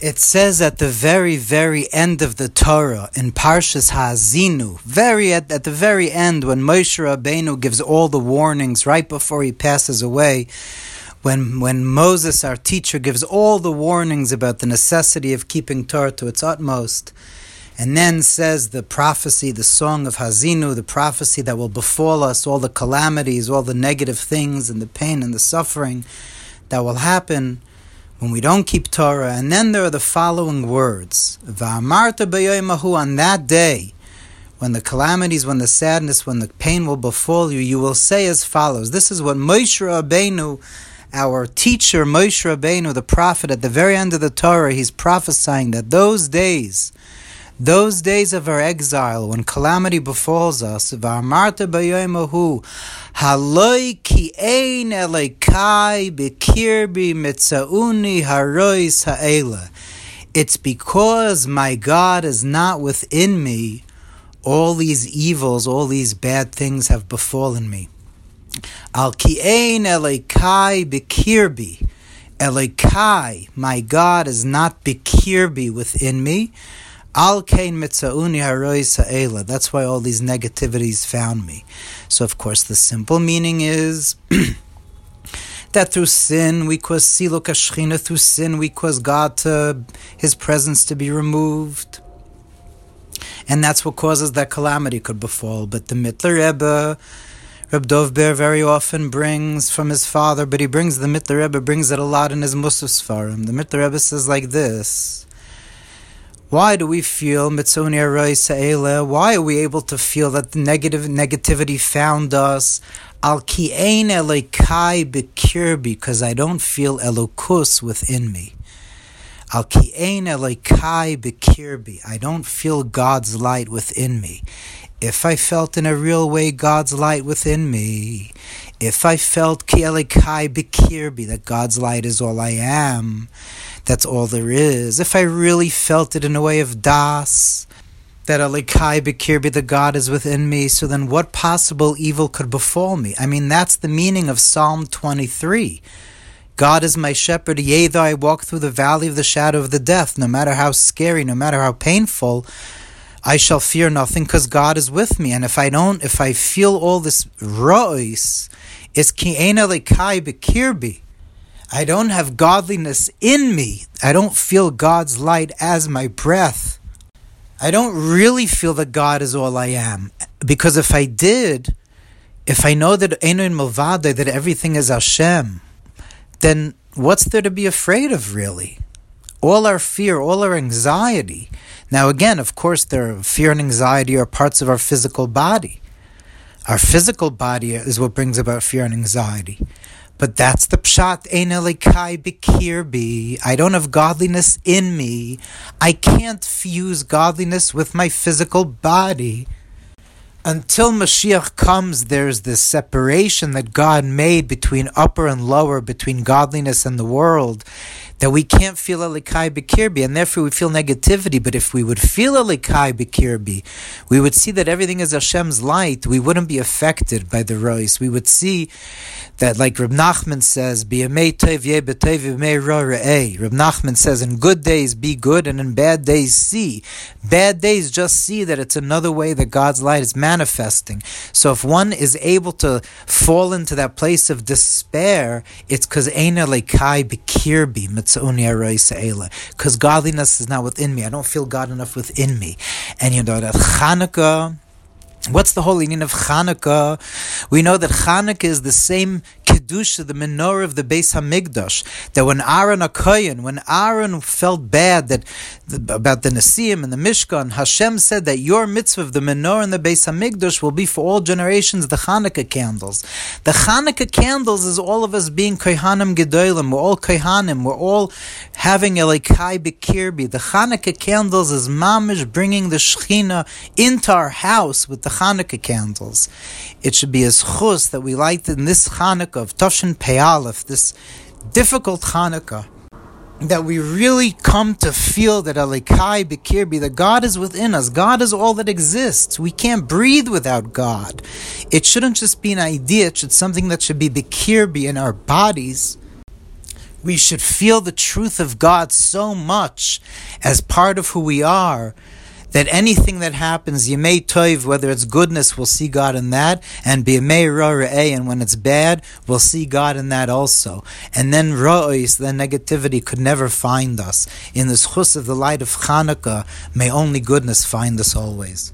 It says at the very, very end of the Torah in Parshas Ha'azinu, very at, at the very end, when Moshe Rabbeinu gives all the warnings right before he passes away, when when Moses, our teacher, gives all the warnings about the necessity of keeping Torah to its utmost, and then says the prophecy, the song of Hazinu, the prophecy that will befall us, all the calamities, all the negative things, and the pain and the suffering that will happen when we don't keep Torah. And then there are the following words Va'amarta b'yoymahu on that day, when the calamities, when the sadness, when the pain will befall you, you will say as follows. This is what Moshe Rabbeinu, our teacher Moshe Rabbeinu, the prophet, at the very end of the Torah, he's prophesying that those days, those days of our exile, when calamity befalls us, V'amarta b'yoymahu, haloi ki ein elekai b'kirbi mitzauni harois ha'ela. It's because my God is not within me, all these evils, all these bad things have befallen me. Al ki ein elekai b'kirbi. Elekai, my God is not b'kirbi within me. Al kain mitzauni haroi sa'ela. That's why all these negativities found me. So, of course, the simple meaning is that through sin we cause siluk. Through sin we cause God to His presence to be removed, and that's what causes that calamity could befall. But the Mittler Rebbe. Reb Dov Ber very often brings from his father, but he brings the Mittler Rebbe brings it a lot in his Musaf Sfarim. The Mittler Rebbe says like this: why do we feel mitzoni sa'ela? Why are we able to feel that the negative negativity found us? Al ki'ein elekai bekir because I don't feel elokus within me. Al ki'ein elekai bekirbi. I don't feel God's light within me. If I felt in a real way God's light within me, if I felt ki elekai bekirbi that God's light is all I am, that's all there is. If I really felt it in a way of das, that Alikai Bekirbi, the God is within me, so then what possible evil could befall me? I mean, that's the meaning of Psalm 23. God is my shepherd, yea, though I walk through the valley of the shadow of the death, no matter how scary, no matter how painful, I shall fear nothing because God is with me. And if I don't, if I feel all this rois, it's ki'ena lekai bekirbi. I don't have godliness in me. I don't feel God's light as my breath. I don't really feel that God is all I am. Because if I did, if I know that Einoin Milvade, that everything is Hashem, then what's there to be afraid of really? All our fear, all our anxiety. Now again, of course, there fear and anxiety are parts of our physical body. Our physical body is what brings about fear and anxiety. But that's the pshat ein elikai bikirbi. I don't have godliness in me. I can't fuse godliness with my physical body. Until Mashiach comes, there's this separation that God made between upper and lower, between godliness and the world, that we can't feel elikai bikirbi, and therefore we feel negativity. But if we would feel elikai bikirbi, we would see that everything is Hashem's light. We wouldn't be affected by the rois. We would see that, like Reb Nachman says, "B'yamei tov ye b'tov yemei ra re'eh." Reb Nachman says, "In good days be good, and in bad days see." Bad days just see that it's another way that God's light is manifesting. So if one is able to fall into that place of despair, it's because Lekai Bekirbi because godliness is not within me. I don't feel God enough within me. And you know that Hanukkah. What's the whole meaning of Hanukkah? We know that Hanukkah is the same kedusha, the menorah of the Beis Hamikdash. That when Aaron Akoyan, when Aaron felt bad that about the Nasiim and the Mishkan, Hashem said that your mitzvah of the menorah and the Beis Hamikdash will be for all generations the Hanukkah candles. The Hanukkah candles is all of us being Kohanim Gedolim. We're all Kohanim. We're all having a Elikai Bekirbi. The Hanukkah candles is mamish bringing the Shechina into our house with the Hanukkah candles. It should be as chus that we light in this Hanukkah of Toshin Peyalef, this difficult Hanukkah, that we really come to feel that Alikai Bekirbi, that God is within us. God is all that exists. We can't breathe without God. It shouldn't just be an idea, it should something that should be Bekirbi in our bodies. We should feel the truth of God so much as part of who we are that anything that happens, Yemei Toiv, whether it's goodness, we'll see God in that, and B'yemei Ra'eh, and when it's bad, we'll see God in that also. And then Ra'is, then negativity could never find us. In the chus of the light of Chanukah, may only goodness find us always.